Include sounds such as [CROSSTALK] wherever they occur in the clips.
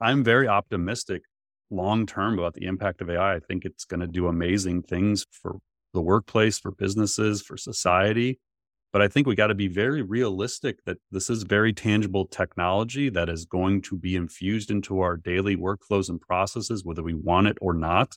I'm very optimistic long term about the impact of AI. I think it's going to do amazing things for the workplace, for businesses, for society. But I think we got to be very realistic that this is very tangible technology that is going to be infused into our daily workflows and processes, whether we want it or not.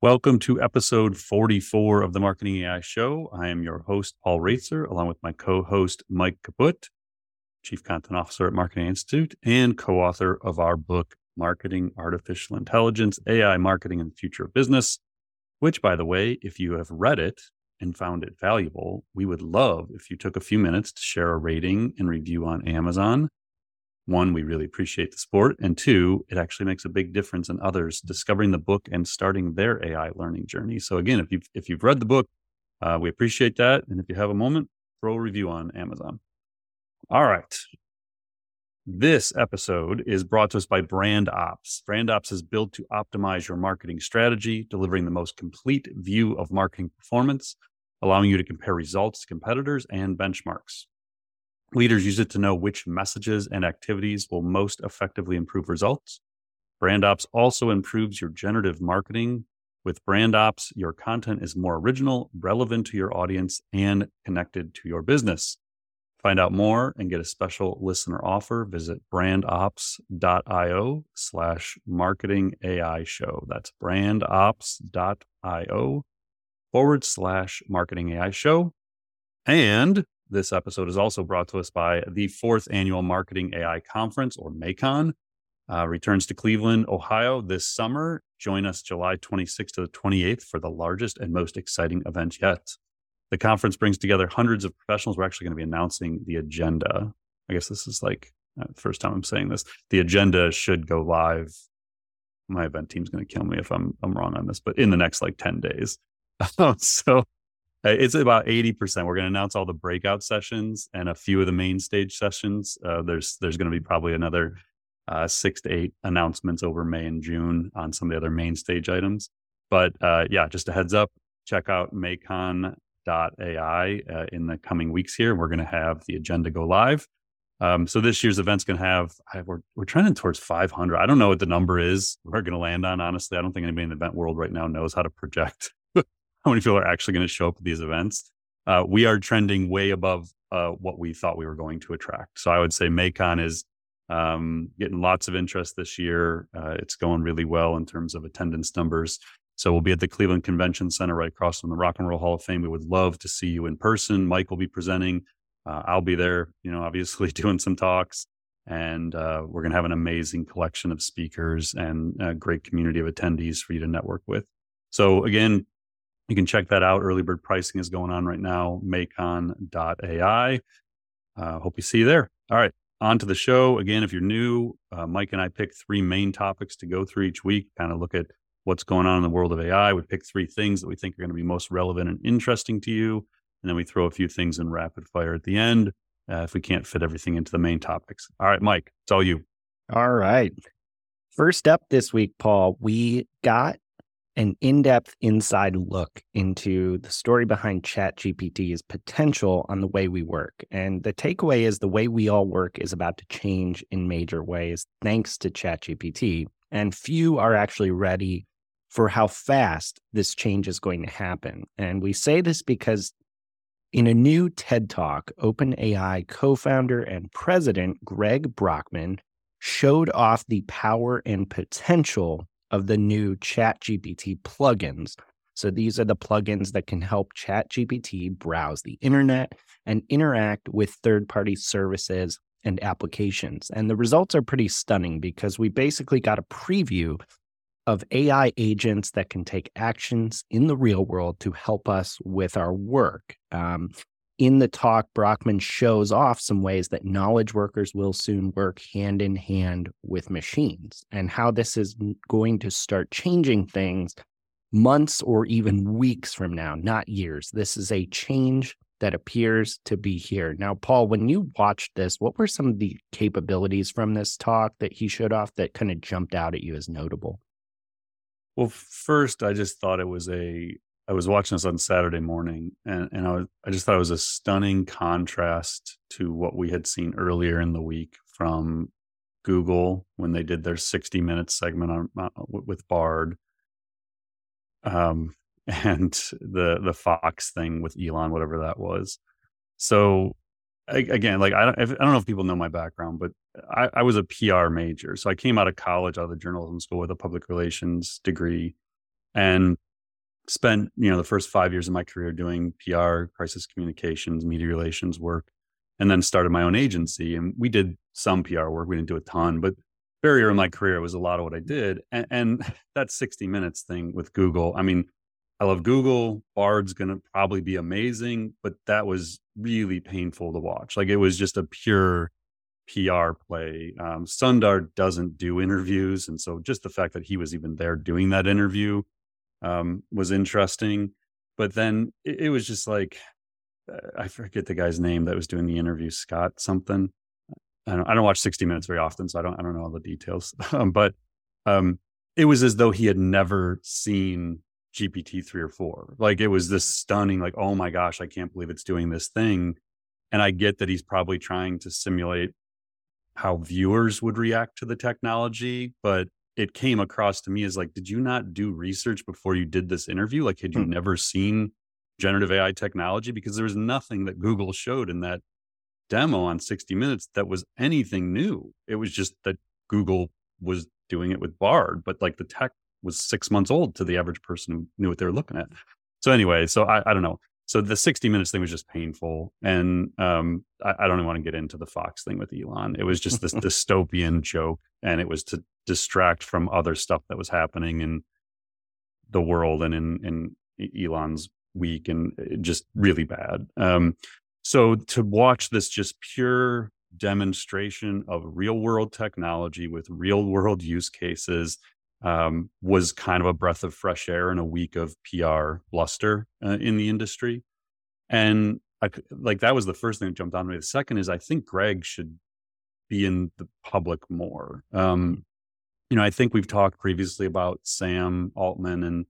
Welcome to episode 44 of the Marketing AI Show. I am your host, Paul Roetzer, along with my co host, Mike Kaput, Chief Content Officer at Marketing Institute and co author of our book, Marketing Artificial Intelligence AI Marketing and the Future of Business, which, by the way, if you have read it and found it valuable, we would love if you took a few minutes to share a rating and review on Amazon one, we really appreciate the support. And two, it actually makes a big difference in others discovering the book and starting their AI learning journey. So again, if you've if you've read the book, uh, we appreciate that. And if you have a moment, throw a review on Amazon. All right. This episode is brought to us by Brand Ops. Brand Ops is built to optimize your marketing strategy, delivering the most complete view of marketing performance, allowing you to compare results to competitors and benchmarks. Leaders use it to know which messages and activities will most effectively improve results. Brand Ops also improves your generative marketing. With Brand Ops, your content is more original, relevant to your audience, and connected to your business. Find out more and get a special listener offer. Visit brandops.io slash marketing AI show. That's brandops.io forward slash marketing AI show. And this episode is also brought to us by the fourth annual Marketing AI Conference, or MAICON. Uh, returns to Cleveland, Ohio this summer. Join us July 26th to the 28th for the largest and most exciting event yet. The conference brings together hundreds of professionals. We're actually going to be announcing the agenda. I guess this is like uh, first time I'm saying this. The agenda should go live. My event team's going to kill me if I'm I'm wrong on this, but in the next like 10 days. [LAUGHS] so it's about 80%. We're going to announce all the breakout sessions and a few of the main stage sessions. Uh, there's there's going to be probably another uh, six to eight announcements over May and June on some of the other main stage items. But uh, yeah, just a heads up, check out maicon.ai uh, in the coming weeks here. We're going to have the agenda go live. Um, so this year's event's going to have, we're, we're trending towards 500. I don't know what the number is we're going to land on, honestly. I don't think anybody in the event world right now knows how to project how many people are actually going to show up at these events. Uh, we are trending way above uh, what we thought we were going to attract. So I would say MAICON is um, getting lots of interest this year. Uh, it's going really well in terms of attendance numbers. So we'll be at the Cleveland Convention Center right across from the Rock and Roll Hall of Fame. We would love to see you in person. Mike will be presenting. Uh, I'll be there, you know, obviously [LAUGHS] doing some talks. And uh, we're going to have an amazing collection of speakers and a great community of attendees for you to network with. So again, you can check that out. Early bird pricing is going on right now, maicon.ai. Uh, hope you see you there. All right, on to the show. Again, if you're new, uh, Mike and I pick three main topics to go through each week, kind of look at what's going on in the world of AI. We pick three things that we think are going to be most relevant and interesting to you. And then we throw a few things in rapid fire at the end uh, if we can't fit everything into the main topics. All right, Mike, it's all you. All right. First up this week, Paul, we got an in depth inside look into the story behind ChatGPT's potential on the way we work. And the takeaway is the way we all work is about to change in major ways thanks to ChatGPT. And few are actually ready for how fast this change is going to happen. And we say this because in a new TED Talk, OpenAI co founder and president Greg Brockman showed off the power and potential of the new ChatGPT plugins. So these are the plugins that can help ChatGPT browse the internet and interact with third party services and applications. And the results are pretty stunning because we basically got a preview of AI agents that can take actions in the real world to help us with our work. Um, in the talk, Brockman shows off some ways that knowledge workers will soon work hand in hand with machines and how this is going to start changing things months or even weeks from now, not years. This is a change that appears to be here. Now, Paul, when you watched this, what were some of the capabilities from this talk that he showed off that kind of jumped out at you as notable? Well, first, I just thought it was a. I was watching this on Saturday morning, and, and I was I just thought it was a stunning contrast to what we had seen earlier in the week from Google when they did their 60 minute segment on uh, with Bard, um, [LAUGHS] and the the Fox thing with Elon, whatever that was. So again, like I don't, I don't know if people know my background, but I, I, was a PR major, so I came out of college, out of the journalism school with a public relations degree, and spent you know the first five years of my career doing PR, crisis communications, media relations work, and then started my own agency. And we did some PR work. We didn't do a ton, but very early in my career, was a lot of what I did. And, and [LAUGHS] that 60 minutes thing with Google, I mean, I love Google. Bard's going to probably be amazing, but that was really painful to watch. Like it was just a pure PR play. Um, Sundar doesn't do interviews. And so just the fact that he was even there doing that interview um, was interesting. But then it, it was just like, uh, I forget the guy's name that was doing the interview, Scott something. I don't, I don't watch 60 Minutes very often, so I don't I don't know all the details. [LAUGHS] but um, it was as though he had never seen GPT three or four. Like it was this stunning, like, oh my gosh, I can't believe it's doing this thing. And I get that he's probably trying to simulate how viewers would react to the technology, but it came across to me as like, did you not do research before you did this interview? Like, had you hmm. never seen generative AI technology? Because there was nothing that Google showed in that demo on 60 Minutes that was anything new. It was just that Google was doing it with Bard, but like the tech was six months old to the average person who knew what they were looking at. So anyway, so I, I don't know. So the 60 minutes thing was just painful. And um, I, I, don't even want to get into the Fox thing with Elon. It was just this [LAUGHS] dystopian joke. And it was to distract from other stuff that was happening in the world and in, in Elon's week and uh, just really bad. Um, so to watch this just pure demonstration of real world technology with real world use cases um, was kind of a breath of fresh air in a week of PR bluster uh, in the industry. And I, like that was the first thing that jumped on me. The second is I think Greg should be in the public more. Um, you know, I think we've talked previously about Sam Altman and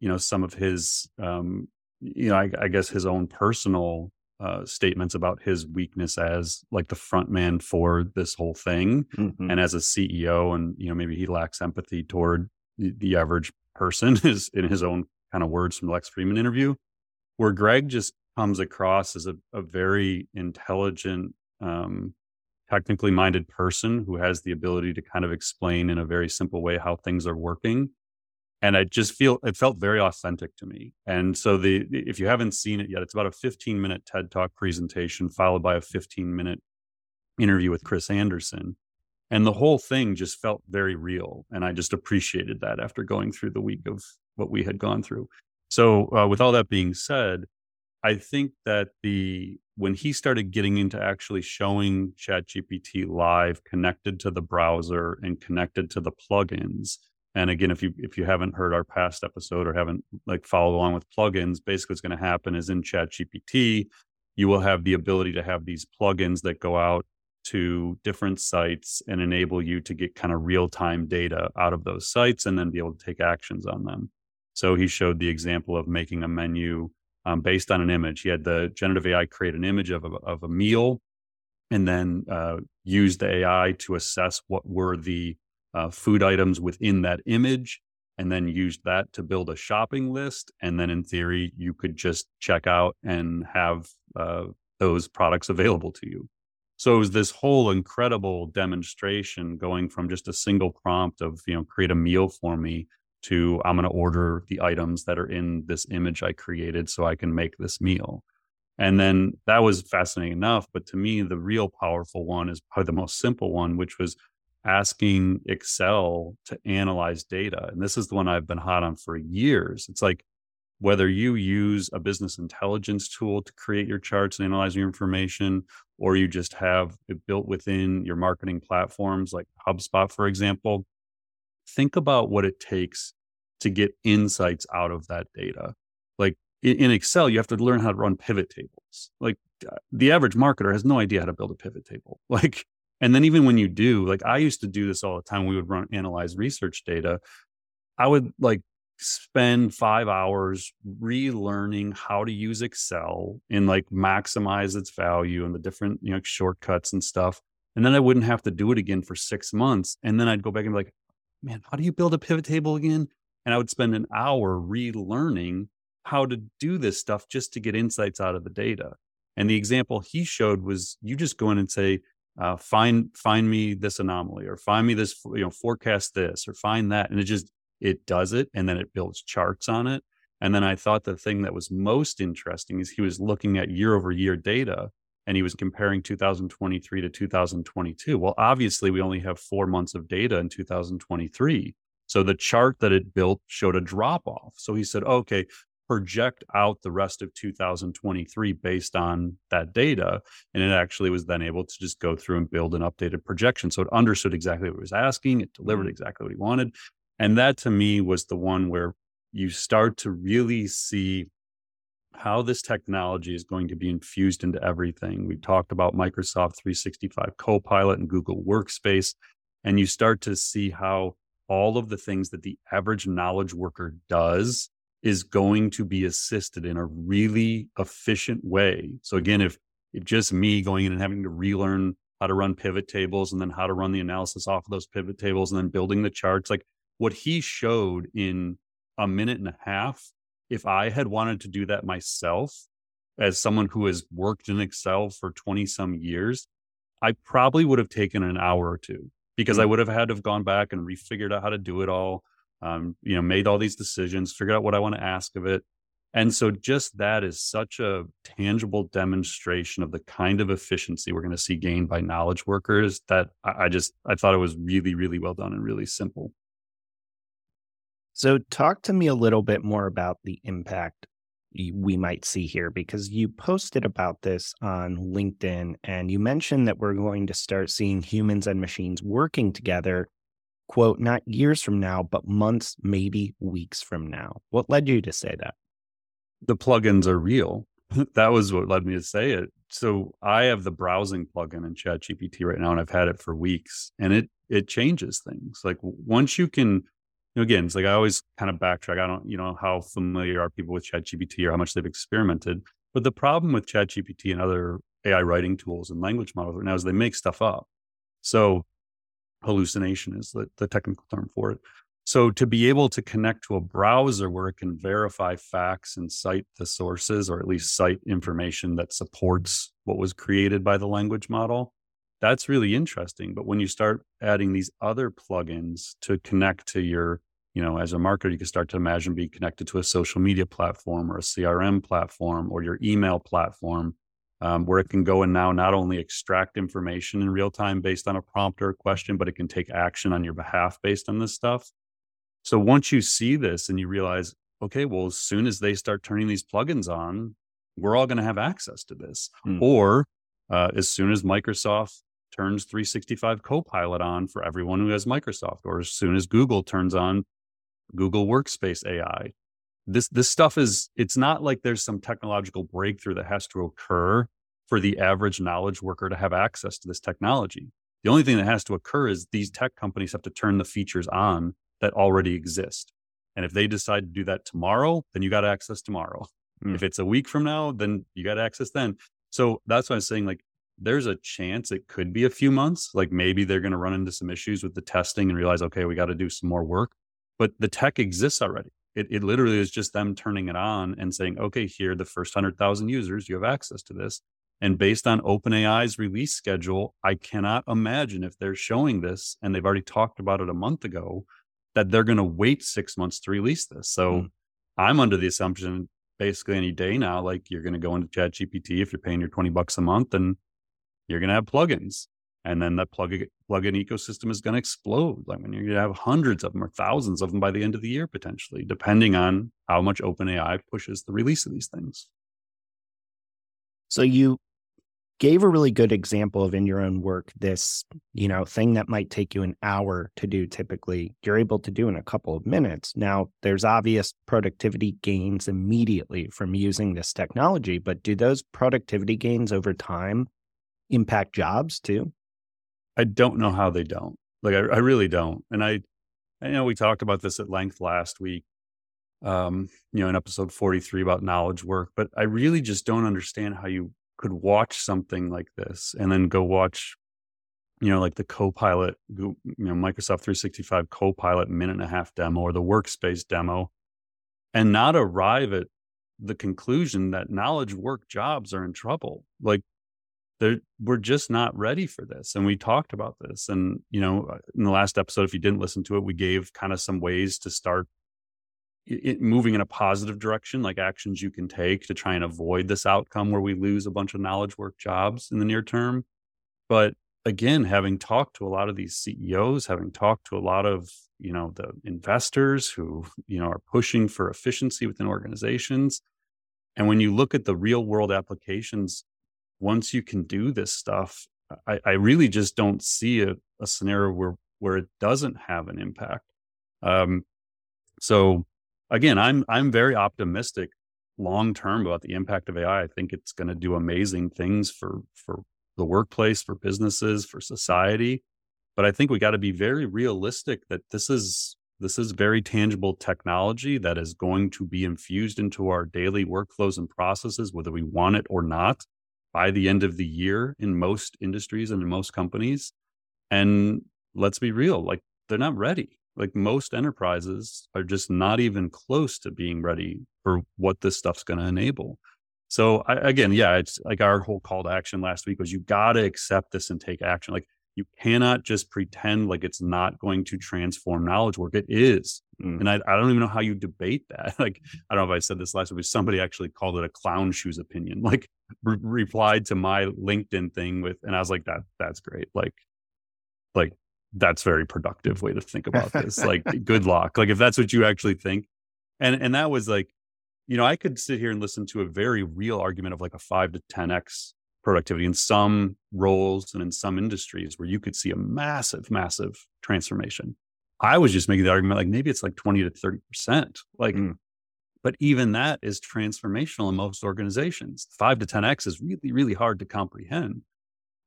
you know some of his, um, you know, I, I guess his own personal uh, statements about his weakness as like the front man for this whole thing mm-hmm. and as a ceo and you know maybe he lacks empathy toward the, the average person [LAUGHS] is in his own kind of words from the lex fridman interview where greg just comes across as a, a very intelligent um, technically minded person who has the ability to kind of explain in a very simple way how things are working and I just feel it felt very authentic to me. And so the if you haven't seen it yet, it's about a 15 minute TED Talk presentation followed by a 15 minute interview with Chris Anderson. And the whole thing just felt very real. And I just appreciated that after going through the week of what we had gone through. So, uh, with all that being said, I think that the when he started getting into actually showing ChatGPT live connected to the browser and connected to the plugins, and again, if you if you haven't heard our past episode or haven't like followed along with plugins, basically what's going to happen is in ChatGPT, you will have the ability to have these plugins that go out to different sites and enable you to get kind of real time data out of those sites and then be able to take actions on them. So he showed the example of making a menu um, based on an image. He had the generative AI create an image of a, of a meal and then uh, use the AI to assess what were the uh, food items within that image and then used that to build a shopping list. And then in theory, you could just check out and have uh, those products available to you. So it was this whole incredible demonstration going from just a single prompt of, you know, create a meal for me to I'm going to order the items that are in this image I created so I can make this meal. And then that was fascinating enough. But to me, the real powerful one is probably the most simple one, which was asking Excel to analyze data. And this is the one I've been hot on for years. It's like, whether you use a business intelligence tool to create your charts and analyze your information, or you just have it built within your marketing platforms like HubSpot, for example, think about what it takes to get insights out of that data. Like in Excel, you have to learn how to run pivot tables. Like uh, the average marketer has no idea how to build a pivot table. [LAUGHS] Like, and then even when you do, like I used to do this all the time, we would run analyze research data. I would like spend five hours relearning how to use Excel and like maximize its value and the different, you know, shortcuts and stuff. And then I wouldn't have to do it again for six months. And then I'd go back and be like, man, how do you build a pivot table again? And I would spend an hour relearning how to do this stuff just to get insights out of the data. And the example he showed was you just go in and say, uh, find find me this anomaly or find me this you know forecast this or find that and it just it does it and then it builds charts on it and then i thought the thing that was most interesting is he was looking at year over year data and he was comparing 2023 to 2022 well obviously we only have four months of data in 2023 so the chart that it built showed a drop off so he said okay project out the rest of 2023 based on that data. And it actually was then able to just go through and build an updated projection. So it understood exactly what it was asking, it delivered mm-hmm. exactly what he wanted. And that to me was the one where you start to really see how this technology is going to be infused into everything. We talked about Microsoft 365 Copilot and Google Workspace, and you start to see how all of the things that the average knowledge worker does is going to be assisted in a really efficient way. So again, if if just me going in and having to relearn how to run pivot tables and then how to run the analysis off of those pivot tables and then building the charts, like what he showed in a minute and a half, if I had wanted to do that myself as someone who has worked in Excel for 20 some years, I probably would have taken an hour or two because I mm. would have had to have gone back and refigured out how to do it all um, you know, made all these decisions, figured out what I want to ask of it. And so just that is such a tangible demonstration of the kind of efficiency we're going to see gained by knowledge workers that I just I thought it was really, really well done and really simple. So talk to me a little bit more about the impact we might see here because you posted about this on LinkedIn and you mentioned that we're going to start seeing humans and machines working together quote, not years from now, but months, maybe weeks from now. What led you to say that? The plugins are real. [LAUGHS] that was what led me to say it. So I have the browsing plugin in ChatGPT right now, and I've had it for weeks, and it it changes things. Like once you can, you know, again, it's like I always kind of backtrack. I don't, you know, how familiar are people with ChatGPT or how much they've experimented. But the problem with ChatGPT and other AI writing tools and language models right now is they make stuff up. So hallucination is the, the technical term for it. So to be able to connect to a browser where it can verify facts and cite the sources or at least cite information that supports what was created by the language model, that's really interesting. But when you start adding these other plugins to connect to your, you know, as a marketer, you can start to imagine being connected to a social media platform or a CRM platform or your email platform um, where it can go and now not only extract information in real time based on a prompt or a question, but it can take action on your behalf based on this stuff. So once you see this and you realize, okay, well, as soon as they start turning these plugins on, we're all going to have access to this. Hmm. Or uh, as soon as Microsoft turns 365 Copilot on for everyone who has Microsoft, or as soon as Google turns on Google Workspace AI, this this stuff is it's not like there's some technological breakthrough that has to occur for the average knowledge worker to have access to this technology. The only thing that has to occur is these tech companies have to turn the features on that already exist. And if they decide to do that tomorrow, then you got access tomorrow. Mm. If it's a week from now, then you got access then. So that's why I'm saying like there's a chance it could be a few months. Like maybe they're going to run into some issues with the testing and realize, okay, we got to do some more work. But the tech exists already. It, it literally is just them turning it on and saying, okay, here, the first 100,000 users, you have access to this. And based on OpenAI's release schedule, I cannot imagine if they're showing this and they've already talked about it a month ago, that they're going to wait six months to release this. So mm. I'm under the assumption basically any day now, like you're going to go into ChatGPT if you're paying your 20 bucks a month and you're going to have plugins. And then that plug plugin ecosystem is going to explode. Like when you're going to have hundreds of them or thousands of them by the end of the year, potentially, depending on how much OpenAI pushes the release of these things. So you gave a really good example of in your own work this you know thing that might take you an hour to do typically you're able to do in a couple of minutes now there's obvious productivity gains immediately from using this technology but do those productivity gains over time impact jobs too i don't know how they don't. Like i, I really don't. And i i know we talked about this at length last week um you know in episode 43 about knowledge work but i really just don't understand how you could watch something like this and then go watch you know like the copilot you know microsoft 365 copilot minute and a half demo or the workspace demo and not arrive at the conclusion that knowledge work jobs are in trouble. Like they're, we're just not ready for this and we talked about this and you know uh, in the last episode if you didn't listen to it we gave kind of some ways to start it, moving in a positive direction, like actions you can take to try and avoid this outcome where we lose a bunch of knowledge work jobs in the near term. But again, having talked to a lot of these CEOs, having talked to a lot of you know the investors who you know are pushing for efficiency within organizations, and when you look at the real world applications, once you can do this stuff, I, I really just don't see a, a scenario where where it doesn't have an impact. Um, so again, I'm I'm very optimistic long term about the impact of AI. I think it's going to do amazing things for for the workplace, for businesses, for society. But I think we got to be very realistic that this is this is very tangible technology that is going to be infused into our daily workflows and processes, whether we want it or not, by the end of the year in most industries and in most companies. And let's be real, like they're not ready. Like most enterprises are just not even close to being ready for what this stuff's going to enable. So I, again yeah it's like our whole call to action last week was you got to accept this and take action. Like you cannot just pretend like it's not going to transform knowledge work it is mm. and I, I don't even know how you debate that [LAUGHS] like i don't know if i said this last week somebody actually called it a clown shoes opinion [LAUGHS] like re- replied to my linkedin thing with and i was like that that's great like like that's very productive way to think about this. like [LAUGHS] good luck. Like if that's what you actually think. And and that was like, you know, I could sit here and listen to a very real argument of like a five to 10x productivity in some roles and in some industries where you could see a massive, massive transformation. I was just making the argument like maybe it's like 20 to 30%. Like, mm. but even that is transformational in most organizations. Five to 10x is really, really hard to comprehend.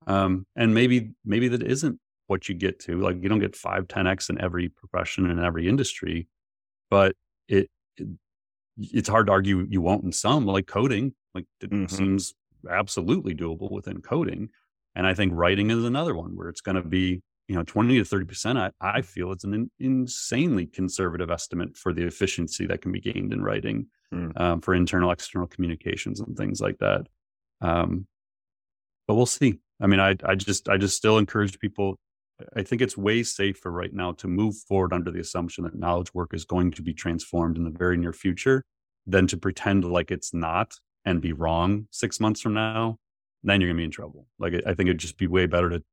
Um, and maybe, maybe that isn't what you get to. Like you don't get five, 10x in every profession and in every industry, but it, it, it's hard to argue you won't in some, like coding. Like it mm-hmm. seems absolutely doable within coding. And I think writing is another one where it's going to be, you know, 20 to 30%. I, I feel it's an in, insanely conservative estimate for the efficiency that can be gained in writing mm. um, for internal, external communications and things like that. Um, but we'll see. I mean, I, I just, I just still encourage people I think it's way safer right now to move forward under the assumption that knowledge work is going to be transformed in the very near future than to pretend like it's not and be wrong six months from now. Then you're going to be in trouble. Like, I think it'd just be way better to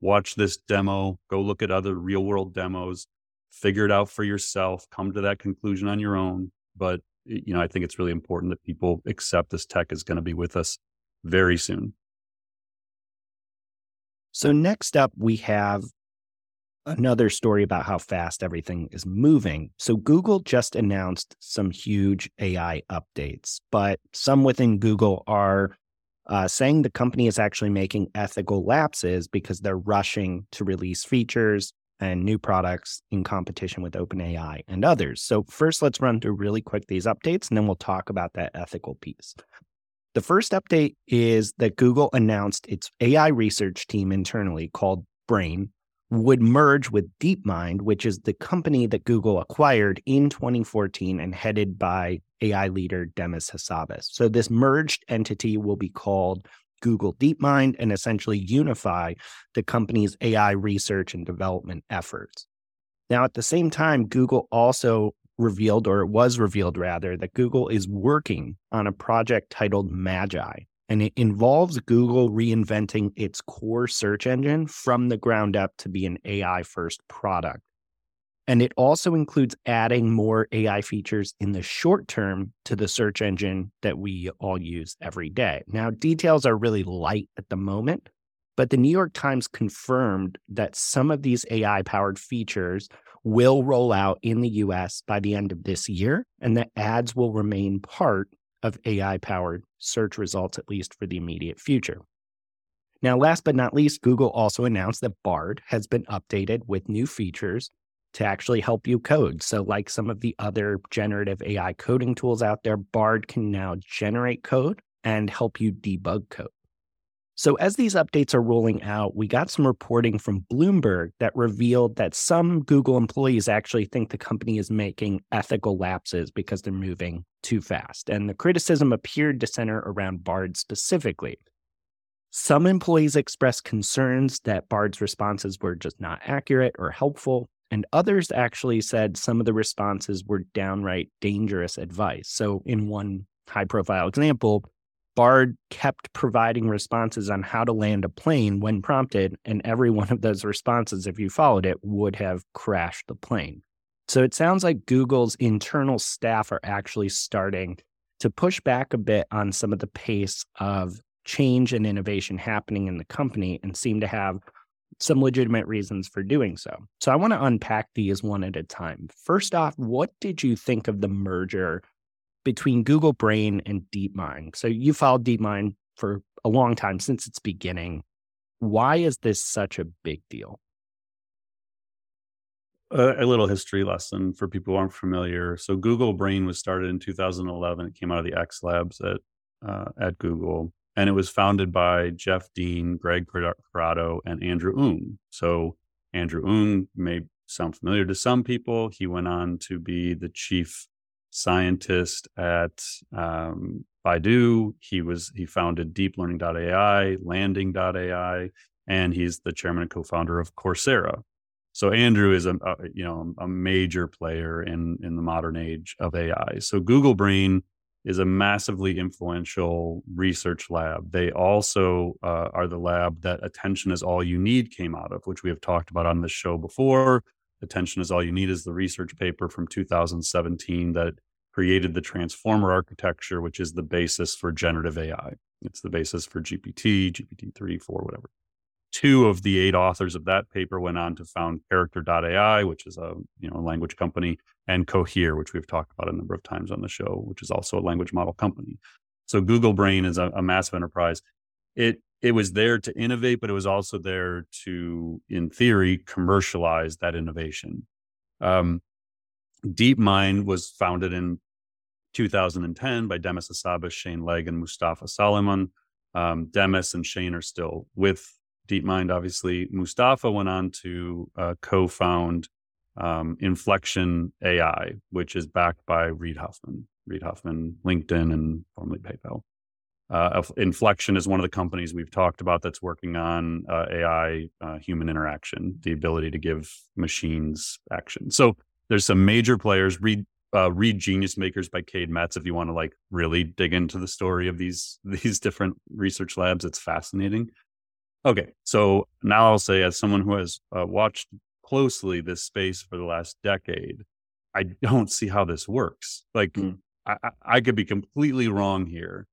watch this demo, go look at other real world demos, figure it out for yourself, come to that conclusion on your own. But, you know, I think it's really important that people accept this tech is going to be with us very soon. So, next up, we have another story about how fast everything is moving. So, Google just announced some huge AI updates, but some within Google are uh, saying the company is actually making ethical lapses because they're rushing to release features and new products in competition with OpenAI and others. So, first, let's run through really quick these updates, and then we'll talk about that ethical piece. The first update is that Google announced its AI research team internally called Brain would merge with DeepMind, which is the company that Google acquired in 2014 and headed by AI leader Demis Hassabis. So this merged entity will be called Google DeepMind and essentially unify the company's AI research and development efforts. Now, at the same time, Google also revealed, or it was revealed rather, that Google is working on a project titled Magi. And it involves Google reinventing its core search engine from the ground up to be an AI first product. And it also includes adding more AI features in the short term to the search engine that we all use every day. Now, details are really light at the moment, but the New York Times confirmed that some of these AI powered features will roll out in the US by the end of this year, and that ads will remain part of AI powered search results, at least for the immediate future. Now, last but not least, Google also announced that Bard has been updated with new features to actually help you code. So, like some of the other generative AI coding tools out there, Bard can now generate code and help you debug code. So, as these updates are rolling out, we got some reporting from Bloomberg that revealed that some Google employees actually think the company is making ethical lapses because they're moving too fast. And the criticism appeared to center around Bard specifically. Some employees expressed concerns that Bard's responses were just not accurate or helpful, and others actually said some of the responses were downright dangerous advice. So, in one high profile example, Bard kept providing responses on how to land a plane when prompted, and every one of those responses, if you followed it, would have crashed the plane. So it sounds like Google's internal staff are actually starting to push back a bit on some of the pace of change and innovation happening in the company and seem to have some legitimate reasons for doing so. So I want to unpack these one at a time. First off, what did you think of the merger between Google Brain and DeepMind. So you followed DeepMind for a long time since its beginning. Why is this such a big deal? A, a little history lesson for people who aren't familiar. So Google Brain was started in 2011. It came out of the X Labs at uh, at Google, and it was founded by Jeff Dean, Greg Corrado, and Andrew Ng. So Andrew Ng may sound familiar to some people. He went on to be the chief scientist at um, Baidu. He was he founded DeepLearning.ai, Landing.ai, and he's the chairman and co-founder of Coursera. So Andrew is a, a, you know a major player in in the modern age of AI. So Google Brain is a massively influential research lab. They also uh, are the lab that Attention is All You Need came out of, which we have talked about on this show before. Attention is all you need is the research paper from 2017 that created the transformer architecture, which is the basis for generative AI. It's the basis for GPT, GPT-3, 4, whatever. Two of the eight authors of that paper went on to found Character.ai, which is a you know language company, and Cohere, which we've talked about a number of times on the show, which is also a language model company. So Google Brain is a, a massive enterprise. It it was there to innovate, but it was also there to, in theory, commercialize that innovation. Um, DeepMind was founded in 2010 by Demis Hassabis, Shane Legg, and Mustafa Suleyman. Um, Demis and Shane are still with DeepMind, obviously. Mustafa went on to uh, co found um, Inflection AI, which is backed by Reid Hoffman, Reid Hoffman, LinkedIn, and formerly PayPal. Uh, Inflection is one of the companies we've talked about that's working on uh, AI uh, human interaction, the ability to give machines action. So there's some major players. Read uh, read Genius Makers by Cade Metz if you want to like really dig into the story of these [LAUGHS] these different research labs. It's fascinating. Okay, so now I'll say, as someone who has uh, watched closely this space for the last decade, I don't see how this works. Like, mm. I, I could be completely wrong here,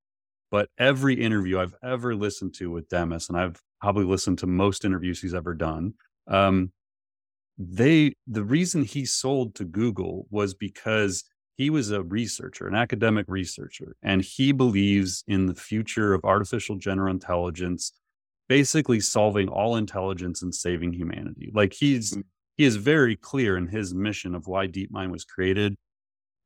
but every interview I've ever listened to with Demis, and I've probably listened to most interviews he's ever done, um, they the reason he sold to Google was because he was a researcher, an academic researcher, and he believes in the future of artificial general intelligence, basically solving all intelligence and saving humanity. Like he's mm. he is very clear in his mission of why DeepMind was created.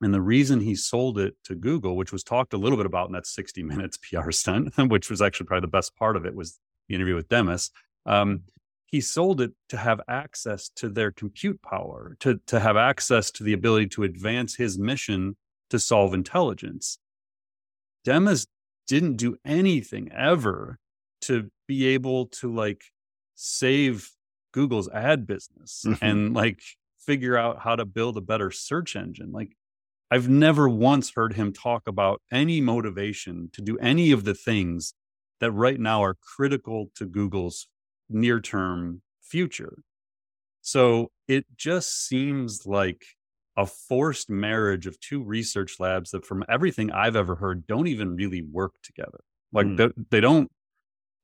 And the reason he sold it to Google, which was talked a little bit about in that 60 [LAUGHS] minutes PR stunt, [LAUGHS] which was actually probably the best part of it, was the interview with Demis. Um, he sold it to have access to their compute power, to, to have access to the ability to advance his mission to solve intelligence. Demis didn't do anything ever to be able to like save Google's ad business mm-hmm. and like figure out how to build a better search engine. Like I've never once heard him talk about any motivation to do any of the things that right now are critical to Google's near term future. So it just seems like a forced marriage of two research labs that, from everything I've ever heard, don't even really work together. Like mm. they, they, don't,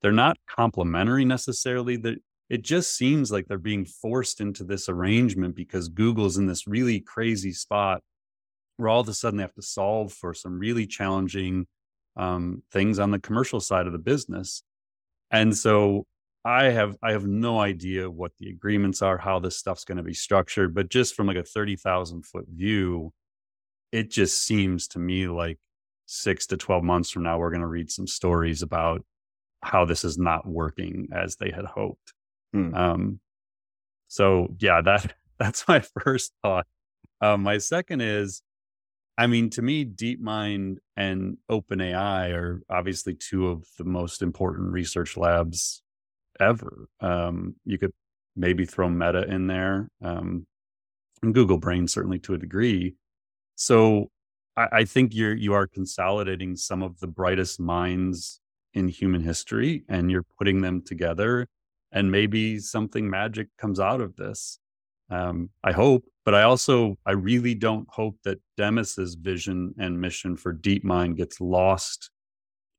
they're not complementary necessarily. That it just seems like they're being forced into this arrangement because Google's in this really crazy spot where all of a sudden they have to solve for some really challenging um, things on the commercial side of the business. And so I have I have no idea what the agreements are, how this stuff's going to be structured, but just from like a 30,000 foot view, it just seems to me like 6 to 12 months from now we're going to read some stories about how this is not working as they had hoped. Hmm. Um so yeah, that [LAUGHS] that's my first thought. Um, my second is I mean, to me, DeepMind and OpenAI are obviously two of the most important research labs ever. Um, you could maybe throw Meta in there, um, and Google Brain certainly to a degree. So I, I think you're you are consolidating some of the brightest minds in human history, and you're putting them together, and maybe something magic comes out of this. Um, I hope, but I also I really don't hope that Demis's vision and mission for DeepMind gets lost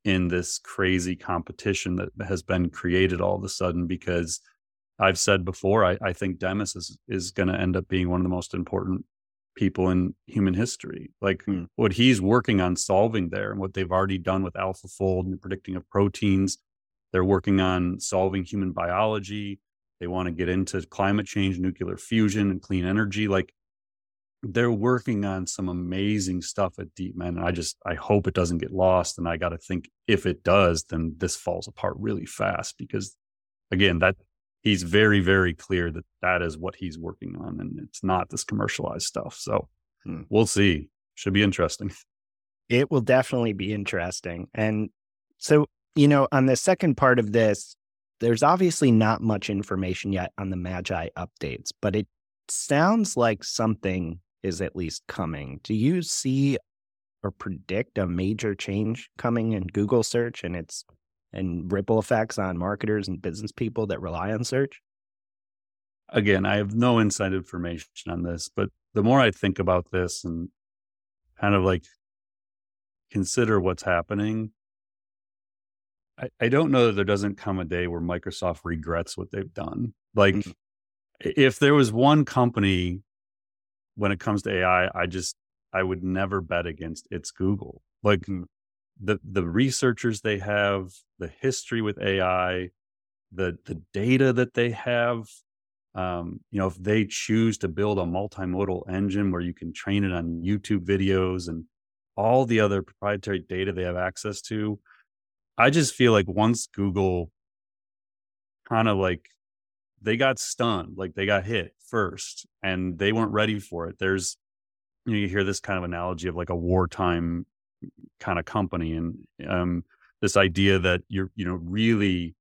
in this crazy competition that has been created all of a sudden because I've said before, I, I think Demis is, is going to end up being one of the most important people in human history. Like hmm. what he's working on solving there and what they've already done with AlphaFold and the predicting of proteins. They're working on solving human biology. They want to get into climate change, nuclear fusion, and clean energy. Like they're working on some amazing stuff at DeepMind. And I just, I hope it doesn't get lost. And I got to think if it does, then this falls apart really fast because again, that he's very, very clear that that is what he's working on. And it's not this commercialized stuff. So hmm. we'll see. Should be interesting. [LAUGHS] It will definitely be interesting. And so, you know, on the second part of this, there's obviously not much information yet on the Magi updates, but it sounds like something is at least coming. Do you see or predict a major change coming in Google search and its and ripple effects on marketers and business people that rely on search? Again, I have no inside information on this, but the more I think about this and kind of like consider what's happening, I, I don't know that there doesn't come a day where Microsoft regrets what they've done. Like, mm-hmm. if there was one company when it comes to AI, I just I would never bet against it's Google. Like mm. the the researchers they have, the history with AI, the the data that they have. Um, you know, if they choose to build a multimodal engine where you can train it on YouTube videos and all the other proprietary data they have access to, I just feel like once Google kind of like they got stunned, like they got hit first and they weren't ready for it. There's, you know, you hear this kind of analogy of like a wartime kind of company and um, this idea that you're, you know, really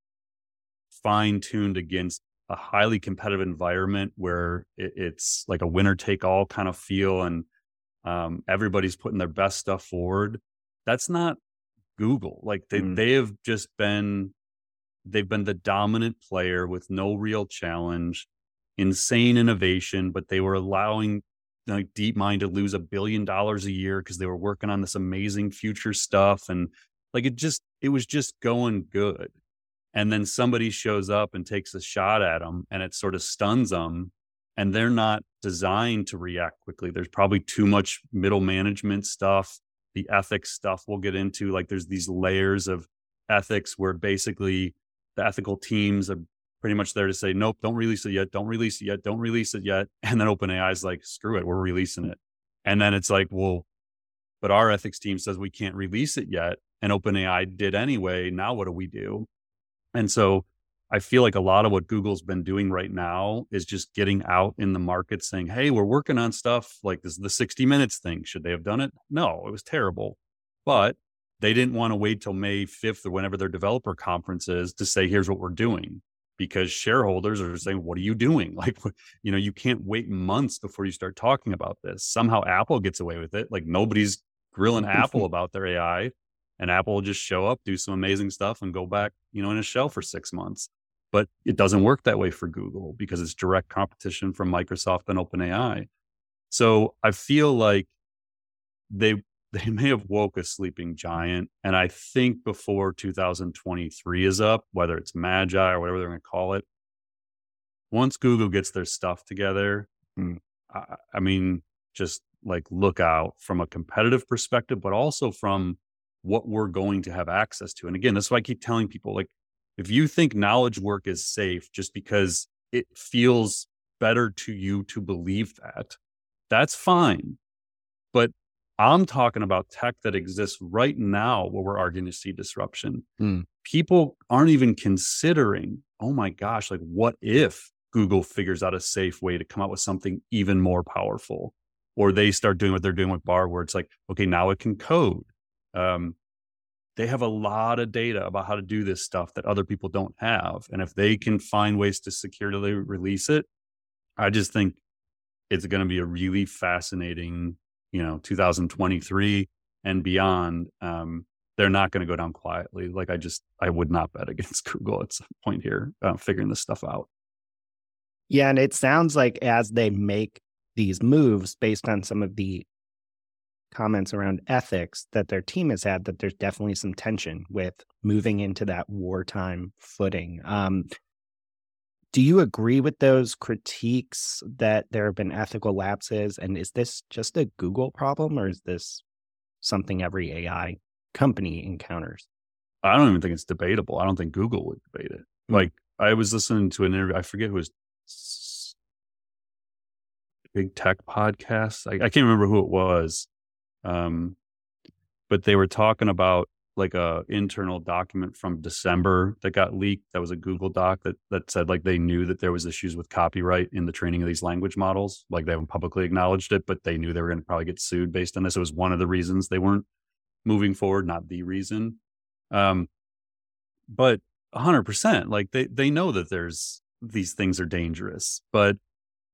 fine tuned against a highly competitive environment where it, it's like a winner take all kind of feel and um, everybody's putting their best stuff forward. That's not Google. Like they, mm. they have just been they've been the dominant player with no real challenge, insane innovation, but they were allowing like DeepMind to lose a billion dollars a year because they were working on this amazing future stuff. And like it just, it was just going good. And then somebody shows up and takes a shot at them and it sort of stuns them. And they're not designed to react quickly. There's probably too much middle management stuff, the ethics stuff we'll get into. Like there's these layers of ethics where basically the ethical teams are pretty much there to say, nope, don't release it yet, don't release it yet, don't release it yet. [LAUGHS] And then OpenAI is like, screw it, we're releasing it. And then it's like, well, but our ethics team says we can't release it yet. And OpenAI did anyway. Now what do we do? And so I feel like a lot of what Google's been doing right now is just getting out in the market saying, hey, we're working on stuff like this, the 60 minutes thing. Should they have done it? No, it was terrible. But they didn't want to wait till May 5th or whenever their developer conference is to say, here's what we're doing. Because shareholders are saying, what are you doing? [LAUGHS] Like, you know, you can't wait months before you start talking about this. Somehow Apple gets away with it. Like nobody's grilling Apple [LAUGHS] about their AI. and Apple will just show up, do some amazing stuff, and go back, you know, in a shell for six months. But it doesn't work that way for Google because it's direct competition from Microsoft and OpenAI. So I feel like they [LAUGHS] they may have woke a sleeping giant. And I think before 2023 is up, whether it's Magi or whatever they're going to call it, once Google gets their stuff together, mm. I, I mean, just like look out from a competitive perspective, but also from what we're going to have access to. And again, that's why I keep telling people like, if you think knowledge work is safe just because it feels better to you to believe that, that's fine. But I'm talking about tech that exists right now where we're arguing to see disruption. Hmm. People aren't even considering, oh my gosh, like what if Google figures out a safe way to come out with something even more powerful? Or they start doing what they're doing with Bard, where it's like, okay, now it can code. Um, they have a lot of data about how to do this stuff that other people don't have. And if they can find ways to securely release it, I just think it's going to be a really fascinating you know 2023 and beyond um, they're not going to go down quietly like i just i would not bet [LAUGHS] against google at some point here uh, figuring this stuff out yeah and it sounds like as they make these moves based on some of the comments around ethics that their team has had that there's definitely some tension with moving into that wartime footing um, do you agree with those critiques that there have been ethical lapses? And is this just a Google problem or is this something every AI company encounters? I don't even think it's debatable. I don't think Google would debate it. Mm-hmm. Like I was listening to an interview, I forget who was big tech podcast. I, I can't remember who it was. Um, but they were talking about like a internal document from December that got leaked. That was a Google Doc that that said like they knew that there was issues with copyright in the training of these language models. Like they haven't publicly acknowledged it, but they knew they were going to probably get sued based on this. It was one of the reasons they weren't moving forward, not the reason. Um, but 100% like they they know that there's these things are dangerous, but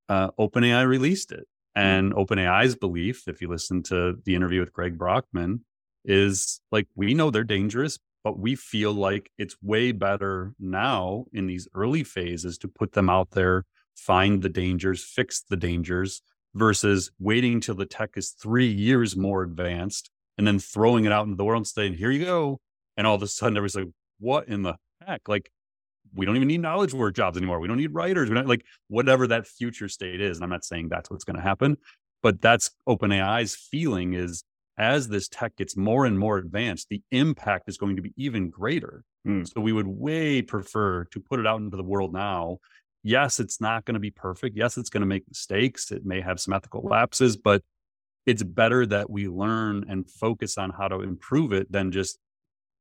uh, OpenAI released it. Hmm. And OpenAI's belief, if you listen to the interview with Greg Brockman, is like we know they're dangerous, but we feel like it's way better now in these early phases to put them out there, find the dangers, fix the dangers versus waiting till the tech is three years more advanced and then throwing it out into the world and saying, here you go. And all of a sudden everybody's like, what in the heck? Like, we don't even need knowledge work jobs anymore. We don't need writers. We don't like whatever that future state is. And I'm not saying that's what's going to happen, but that's OpenAI's feeling is as this tech gets more and more advanced, the impact is going to be even greater. Mm. So we would way prefer to put it out into the world now. Yes, it's not going to be perfect. Yes, it's going to make mistakes. It may have some ethical lapses, but it's better that we learn and focus on how to improve it than just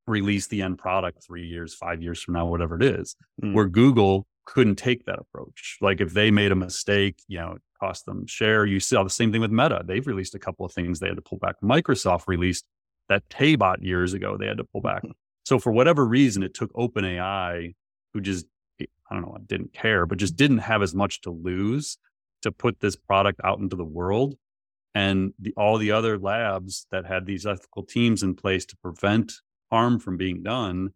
release the end product three years, five years from now, whatever it is. Mm. Where Google couldn't take that approach. Like if they made a mistake, you know, cost them share. You saw the same thing with Meta. They've released a couple of things they had to pull back. Microsoft released that Taybot years ago. They had to pull back. So for whatever reason, it took OpenAI, who just eh, I don't know, didn't care, but just didn't have as much to lose to put this product out into the world. And the, all the other labs that had these ethical teams in place to prevent harm from being done,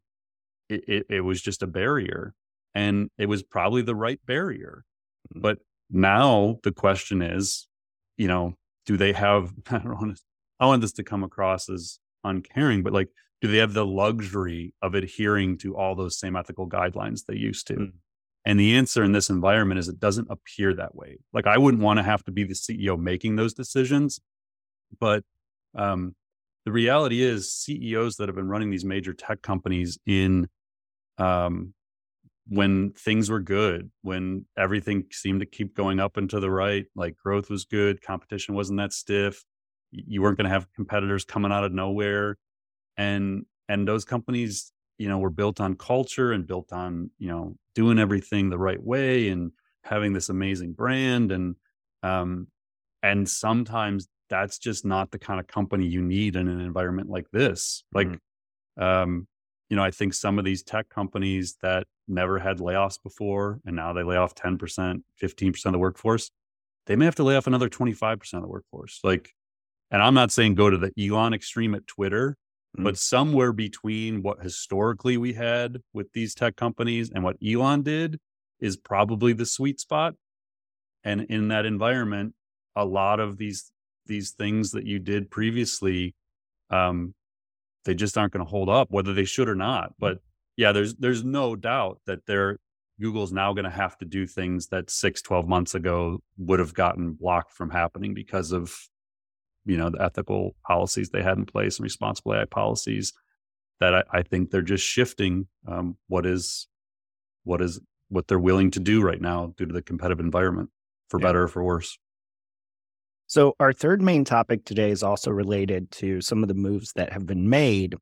it, it, it was just a barrier. And it was probably the right barrier. Mm. But now the question is, you know, do they have, [LAUGHS] I don't want, to, I want this to come across as uncaring, but like, do they have the luxury of adhering to all those same ethical guidelines they used to? Mm. And the answer in this environment is it doesn't appear that way. Like I wouldn't want to have to be the CEO making those decisions, but um, the reality is CEOs that have been running these major tech companies in um, when things were good, when everything seemed to keep going up and to the right, like growth was good, competition wasn't that stiff, you weren't going to have competitors coming out of nowhere, and and those companies, you know, were built on culture and built on you know doing everything the right way and having this amazing brand and um and sometimes that's just not the kind of company you need in an environment like this like mm-hmm. um you know, I think some of these tech companies that never had layoffs before and now they lay off 10%, 15% of the workforce, they may have to lay off another 25% of the workforce. Like, and I'm not saying go to the Elon extreme at Twitter, mm-hmm. but somewhere between what historically we had with these tech companies and what Elon did is probably the sweet spot. And in that environment, a lot of these these things that you did previously, um, they just aren't going to hold up, whether they should or not. But yeah, there's there's no doubt that they're Google's now going to have to do things that six, 12 months ago would have gotten blocked from happening because of, you know, the ethical policies they had in place and responsible AI policies that I, I think they're just shifting um, what is, what is, what they're willing to do right now due to the competitive environment for yeah. better or for worse. So, our third main topic today is also related to some of the moves that have been made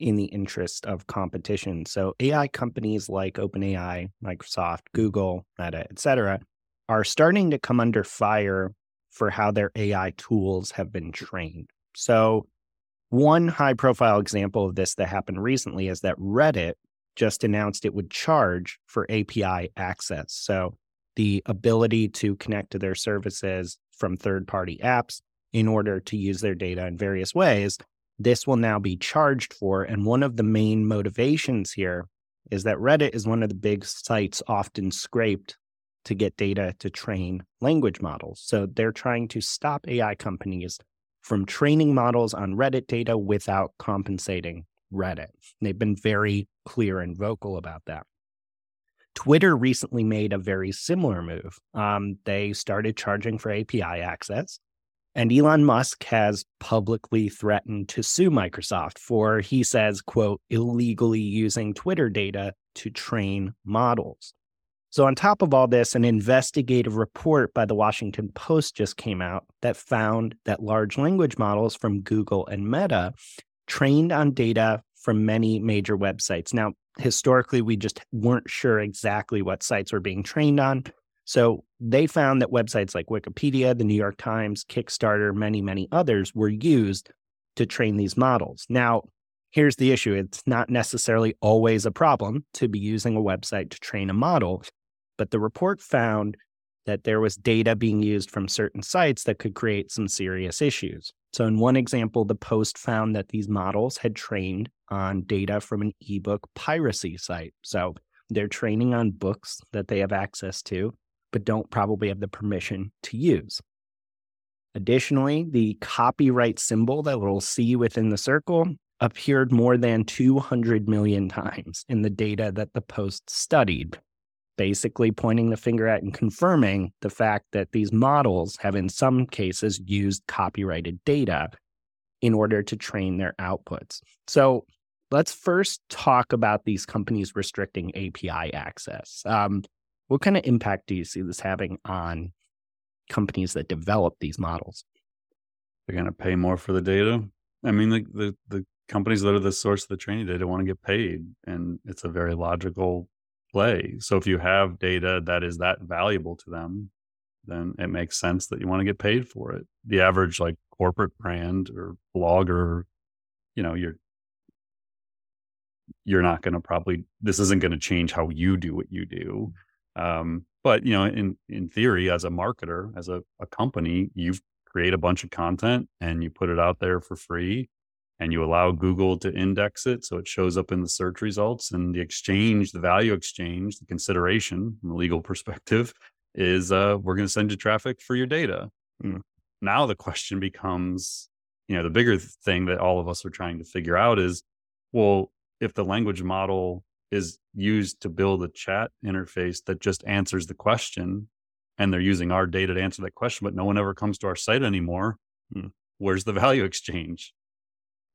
in the interest of competition. So AI companies like OpenAI, Microsoft, Google, Meta, et cetera, are starting to come under fire for how their AI tools have been trained. So one high profile example of this that happened recently is that Reddit just announced it would charge for API access. So the ability to connect to their services from third party apps in order to use their data in various ways this will now be charged for. And one of the main motivations here is that Reddit is one of the big sites often scraped to get data to train language models. So they're trying to stop AI companies from training models on Reddit data without compensating Reddit. They've been very clear and vocal about that. Twitter recently made a very similar move. Um, they started charging for API access. And Elon Musk has publicly threatened to sue Microsoft for, he says, quote, illegally using Twitter data to train models. So, on top of all this, an investigative report by the Washington Post just came out that found that large language models from Google and Meta trained on data from many major websites. Now, historically, we just weren't sure exactly what sites were being trained on. So they found that websites like Wikipedia, the New York Times, Kickstarter, many, many others were used to train these models. Now, here's the issue it's not necessarily always a problem to be using a website to train a model, but the report found that there was data being used from certain sites that could create some serious issues. So, in one example, the Post found that these models had trained on data from an ebook piracy site. So, they're training on books that they have access to but don't probably have the permission to use. Additionally, the copyright symbol that we'll see within the circle appeared more than 200 million times in the data that the Post studied, basically pointing the finger at and confirming the fact that these models have, in some cases, used copyrighted data in order to train their outputs. So let's first talk about these companies restricting API access. Um, what kind of impact do you see this having on companies that develop these models? They're going to pay more for the data. I mean, the, the, the companies that are the source of the training data want to get paid, and it's a very logical play. So if you have data that is that valuable to them, then it makes sense that you want to get paid for it. The average like corporate brand or blogger, you know, you're you're not going to probably this isn't going to change how you do what you do um, but you know, in in theory, as a marketer, as a, a company, you create a bunch of content and you put it out there for free and you allow Google to index it so it shows up in the search results and the exchange, the value exchange, the consideration from a legal [LAUGHS] perspective is uh, we're going to send you traffic for your data. Mm. Now the question becomes, you know, the bigger thing that all of us are trying to figure out is, well, if the language model is used to build a chat interface that just answers the question and they're using our data to answer that question but no one ever comes to our site anymore hmm. where's the value exchange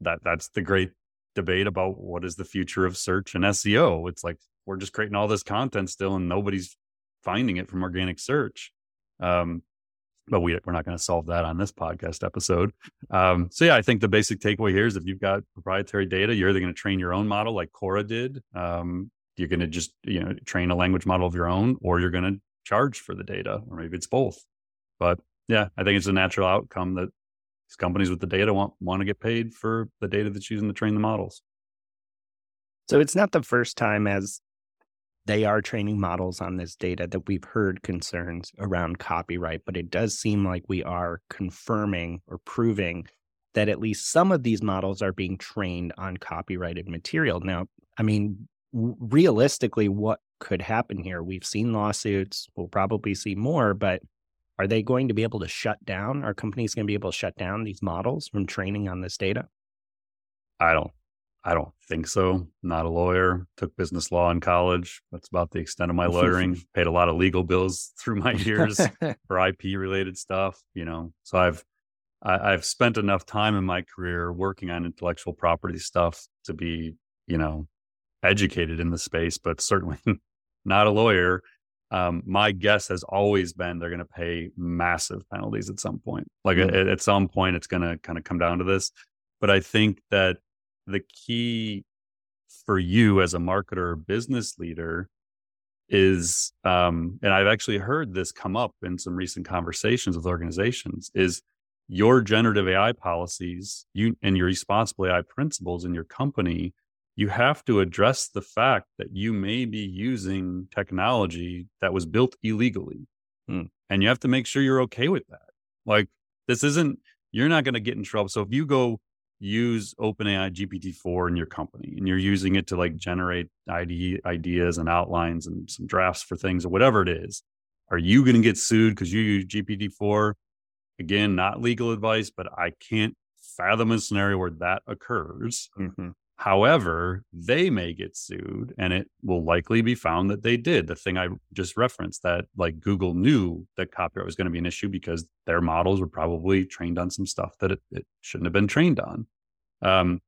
that that's the great debate about what is the future of search and SEO it's like we're just creating all this content still and nobody's finding it from organic search um, but we, we're not going to solve that on this podcast episode. Um, so yeah, I think the basic takeaway here is if you've got proprietary data, you're either going to train your own model like Cora did. Um, you're going to just you know train a language model of your own, or you're going to charge for the data, or maybe it's both. But yeah, I think it's a natural outcome that these companies with the data want want to get paid for the data that's using to train the models. So it's not the first time as they are training models on this data that we've heard concerns around copyright, but it does seem like we are confirming or proving that at least some of these models are being trained on copyrighted material. Now, I mean, realistically, what could happen here? We've seen lawsuits, we'll probably see more, but are they going to be able to shut down? Are companies going to be able to shut down these models from training on this data? I don't I don't think so. Not a lawyer. Took business law in college. That's about the extent of my [LAUGHS] lawyering. Paid a lot of legal bills through my years [LAUGHS] for IP related stuff. You know, so I've I, I've spent enough time in my career working on intellectual property stuff to be, you know, educated in the space, but certainly [LAUGHS] not a lawyer. Um, my guess has always been they're going to pay massive penalties at some point. Like mm-hmm. at, at some point, it's going to kind of come down to this. But I think that the key for you as a marketer or business leader is um, and i've actually heard this come up in some recent conversations with organizations is your generative ai policies you and your responsible ai principles in your company you have to address the fact that you may be using technology that was built illegally. Hmm. and you have to make sure you're okay with that. Like this isn't you're not going to get in trouble. So if you go use OpenAI GPT-4 in your company and you're using it to like generate ID, ideas and outlines and some drafts for things or whatever it is, are you going to get sued because you use GPT-4? Again, not legal advice, but I can't fathom a scenario where that occurs. Mm-hmm. However, they may get sued and it will likely be found that they did. The thing I just referenced that like Google knew that copyright was going to be an issue because their models were probably trained on some stuff that it, it shouldn't have been trained on. Um,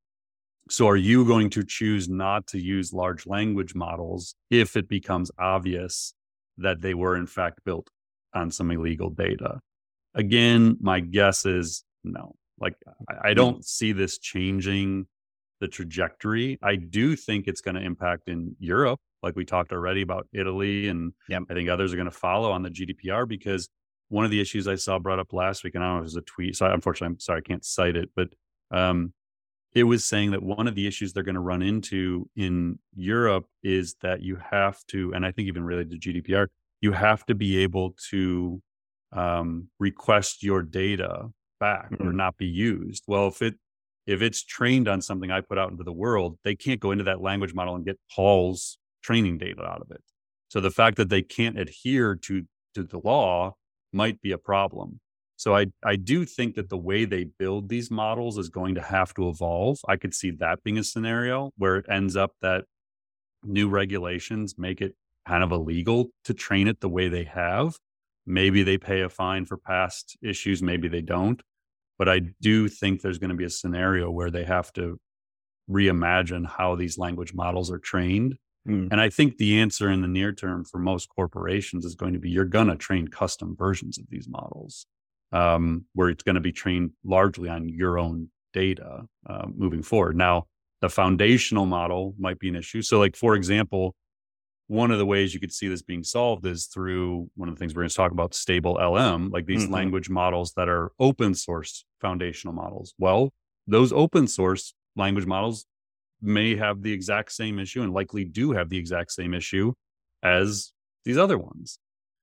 so are you going to choose not to use large language models if it becomes obvious that they were in fact built on some illegal data? Again, my guess is no. Like I, don't see this changing the trajectory. I do think it's going to impact in Europe, like we talked already about Italy, and yep. I think others are going to follow on the GDPR because one of the issues I saw brought up last week, and I don't know if it was a tweet. So unfortunately, I'm sorry, I can't cite it, but um, it was saying that one of the issues they're going to run into in Europe is that you have to, and I think even related to GDPR, you have to be able to um, request your data back mm-hmm. or not be used. Well, if it if it's trained on something I put out into the world, they can't go into that language model and get Paul's training data out of it. So the fact that they can't adhere to to the law might be a problem. So I I do think that the way they build these models is going to have to evolve. I could see that being a scenario where it ends up that new regulations make it kind of illegal to train it the way they have. Maybe they pay a fine for past issues, maybe they don't. But I do think there's going to be a scenario where they have to reimagine how these language models are trained. Mm. And I think the answer in the near term for most corporations is going to be you're going to train custom versions of these models, um, where it's going to be trained largely on your own data uh, moving forward. Now, the foundational model might be an issue. So, like for example, one of the ways you could see this being solved is through one of the things we're going to talk about stable lm like these mm-hmm. language models that are open source foundational models well those open source language models may have the exact same issue and likely do have the exact same issue as these other ones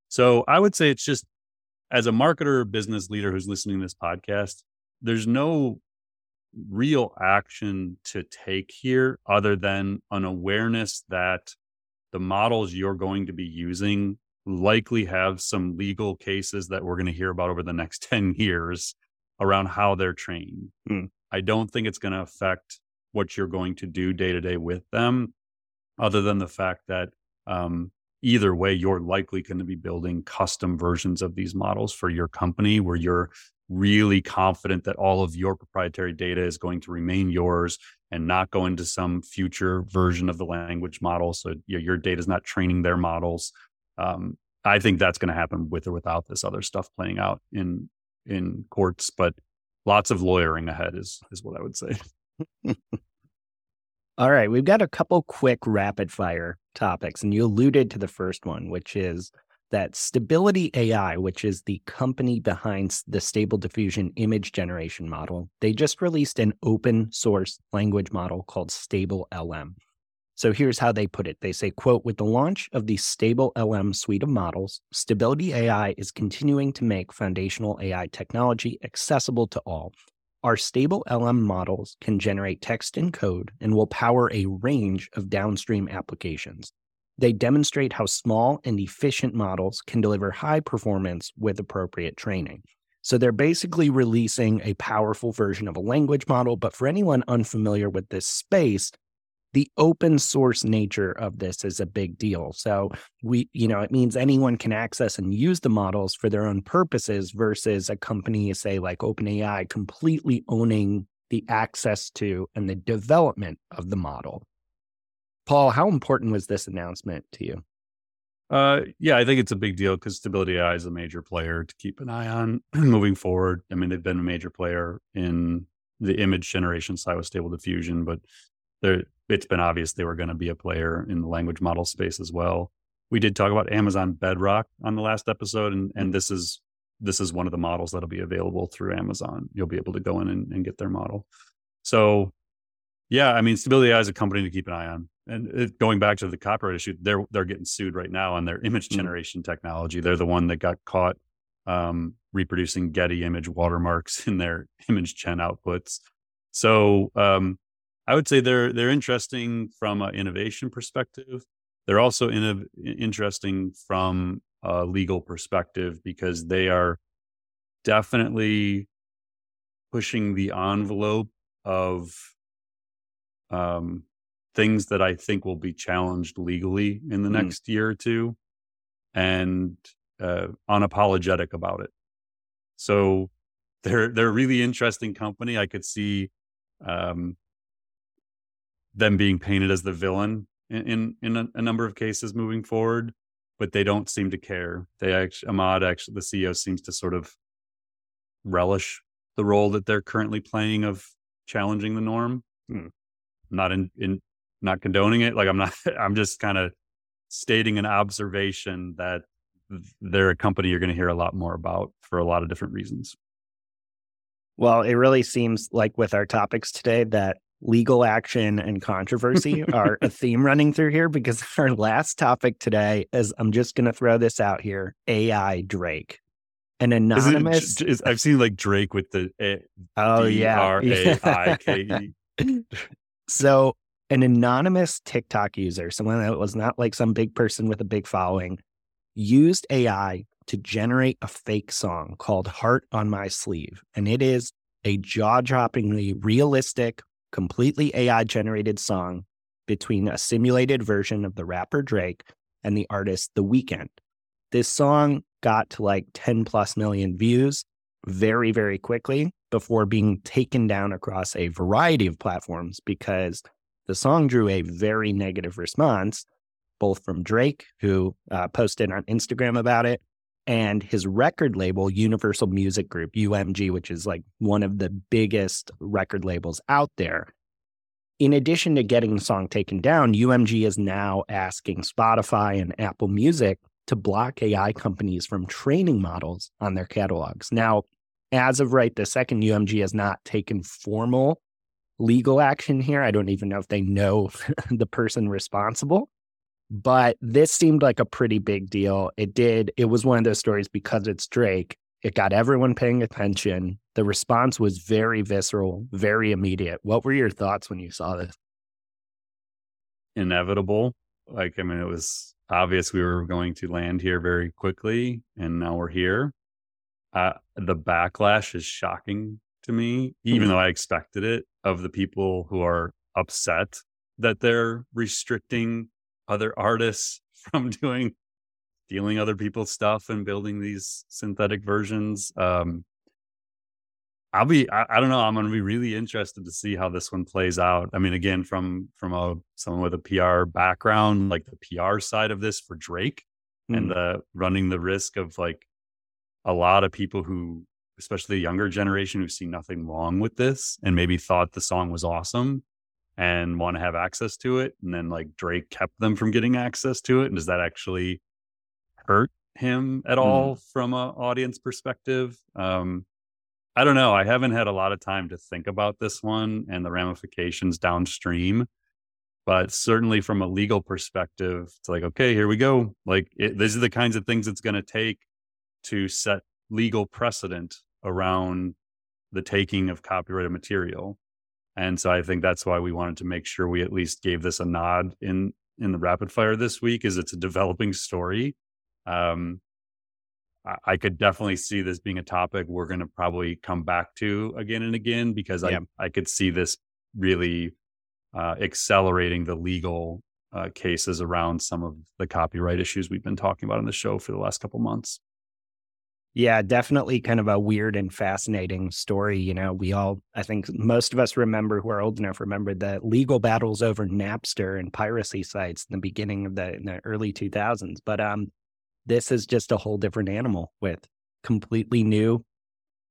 so i would say it's just as a marketer or business leader who's listening to this podcast there's no real action to take here other than an awareness that the models you're going to be using likely have some legal cases that we're going to hear about over the next [LAUGHS] 10 years around how they're trained. Mm. I don't think it's going to affect what you're going to do day to day with them, other than the fact that um, either way, you're likely going to be building custom versions of these models for your company where you're really confident that all of your proprietary data is going to remain yours and not go into some future version of the language model. So you know, your data is not training their models. Um, I think that's going to happen with or without this other stuff playing out in in courts. But lots of lawyering ahead is is what I would say. [LAUGHS] All right, we've got a couple quick rapid fire topics, and you alluded to the first one, which is that Stability AI, which is the company behind the Stable Diffusion image generation model, they just released an open source language model called Stable LM. So here's how they put it. They say, quote, with the launch of the Stable LM suite of models, Stability AI is continuing to make foundational AI technology accessible to all. Our stable LM models can generate text and code and will power a range of downstream applications. They demonstrate how small and efficient models can deliver high performance with appropriate training. So they're basically releasing a powerful version of a language model. But for anyone unfamiliar with this space, the open source nature of this is a big deal. So we, you know, it means anyone can access and use the models for their own purposes versus a company, say like OpenAI, completely owning the access to and the development of the model. Paul, how important was this announcement to you? Uh, yeah, I think it's a big deal because Stability AI is a major player to keep an eye on [CLEARS THROAT] moving forward. I mean, they've been a major player in the image generation side with Stable Diffusion, but it's been obvious they were going to be a player in the language model space as well. We did talk about Amazon Bedrock on the last episode, and and this is this is one of the models that'll be available through Amazon. You'll be able to go in and, and get their model. So, yeah, I mean, Stability AI is a company to keep an eye on. And it, going back to the copyright issue, they're they're getting sued right now on their image mm-hmm. generation mm-hmm. technology. They're the one that got caught um, reproducing Getty image watermarks [LAUGHS] in their image gen outputs. So um, I would say they're they're interesting from an innovation perspective. They're also in interesting from a legal perspective because they are definitely pushing the envelope of um, things that I think will be challenged legally in the mm. next year or two, and uh, unapologetic about it. So they're they're a really interesting company. I could see um, them being painted as the villain in in, in a, a, number of cases moving forward, but they don't seem to care. They actually Emad actually the CEO seems to sort of relish the role that they're currently playing of challenging the norm. Hmm. Not in in not condoning it. Like I'm not. [LAUGHS] I'm just kind of stating an observation that they're a company you're going to hear a lot more about for a lot of different reasons. Well, it really seems like with our topics today that legal action and controversy [LAUGHS] are a theme running through here because [LAUGHS] our last topic today is I'm just going to throw this out here AI Drake. An anonymous. Is, I've seen like Drake with the a, oh yeah A I K E. So an anonymous TikTok user, someone that was not like some big person with a big following, used AI to generate a fake song called Heart on My Sleeve. And it is a jaw droppingly realistic, completely AI generated song between a simulated version of the rapper Drake and the artist The Weeknd. This song got to like 10 plus million views very, very quickly before being taken down across a variety of platforms because the song drew a very negative response, both from Drake, who uh, posted on Instagram about it, and his record label, Universal Music Group, UMG, which is like one of the biggest record labels out there. In addition to getting the song taken down, UMG is now asking Spotify and Apple Music to block AI companies from training models on their catalogs. Now, as of right this second, UMG has not taken formal legal action here. I don't even know if they know [LAUGHS] the person responsible but this seemed like a pretty big deal. It did. It was one of those stories because it's Drake. It got everyone paying attention. The response was very visceral, very immediate. What were your thoughts when you saw this? Inevitable. Like, I mean, it was obvious we were going to land here very quickly, and now we're here. Uh, the backlash is shocking to me, even mm-hmm. though I expected it, of the people who are upset that they're restricting other artists [LAUGHS] from doing stealing other people's stuff and building these synthetic versions. Um, I'll be I, I, don't know, I'm gonna be really interested to see how this one plays out. I mean, again, from from a someone with a PR background, like the PR side of this for Drake mm. and the running the risk of like a lot of people who especially the younger generation who see nothing wrong with this and maybe thought the song was awesome and want to have access to it. And then like drake kept them from getting access to it. And does that actually hurt him at all mm. from an audience perspective? Um i don't know. I haven't had a lot of time to think about this one and the ramifications downstream. But certainly from a legal perspective it's like okay here we go. Like it, these are the kinds of things it's going to take to set legal precedent around the taking of copyrighted material. And so I think that's why we wanted to make sure we at least gave this a nod in in the rapid fire this week is it's a developing story. Um, I, I could definitely see this being a topic we're going to probably come back to again and again because I I could see this really uh, accelerating the legal uh, cases around some of the copyright issues we've been talking about on the show for the last couple months. Yeah, definitely kind of a weird and fascinating story. You know, we all, I think most of us remember who are old enough remember the legal battles over Napster and piracy sites in the beginning of the, in the early 2000s. But um, this is just a whole different animal with completely new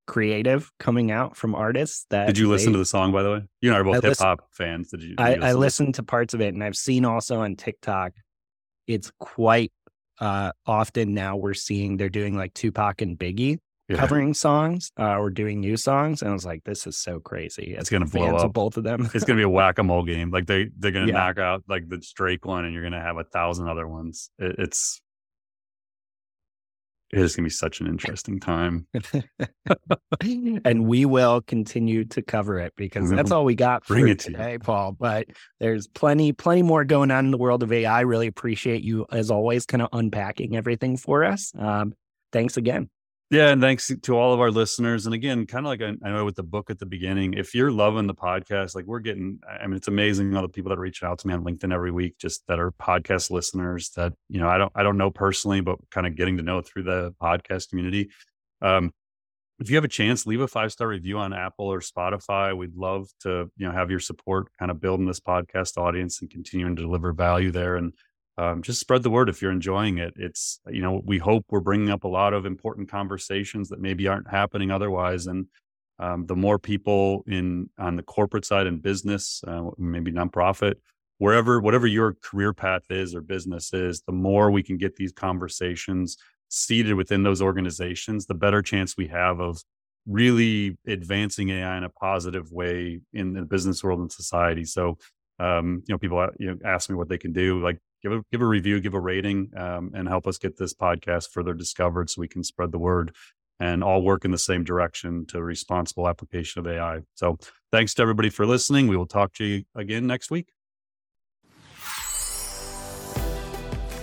creative coming out from artists that did you listen they, to the song by the way you and i are both hip hop fans did you, did i, you I listened to parts of it and i've seen also on tiktok it's quite uh, often now we're seeing they're doing like tupac and biggie yeah. covering songs uh, or doing new songs and i was like this is so crazy. It's gonna blow up. both of them. It's gonna be a whack-a-mole game. Like they they're gonna yeah. knock out like the drake one and you're gonna have a thousand other ones. It, it's it is going to be such an interesting time. [LAUGHS] and [LAUGHS] we will continue to cover it because that's all we got for Bring it today, to Paul. But there's plenty, plenty more going on in the world of AI. Really appreciate you, as always, kind of unpacking everything for us. Um, thanks again. Yeah, and thanks to all of our listeners. And again, kind of like I, I know with the book at the beginning, if you're loving the podcast, like we're getting, I mean, it's amazing all the people that are reaching out to me on LinkedIn every week, just that are podcast listeners that you know I don't I don't know personally, but kind of getting to know through the podcast community. Um, if you have a chance, leave a five star review on Apple or Spotify. We'd love to you know have your support, kind of building this podcast audience and continuing to deliver value there. And um, just spread the word if you're enjoying it. It's, you know, we hope we're bringing up a lot of important conversations that maybe aren't happening otherwise. And um, the more people in on the corporate side and business, uh, maybe nonprofit, wherever, whatever your career path is or business is, the more we can get these conversations seated within those organizations, the better chance we have of really advancing AI in a positive way in the business world and society. So, um, you know, people you know, ask me what they can do. Like give a give a review, give a rating, um, and help us get this podcast further discovered so we can spread the word and all work in the same direction to responsible application of AI. So thanks to everybody for listening. We will talk to you again next week.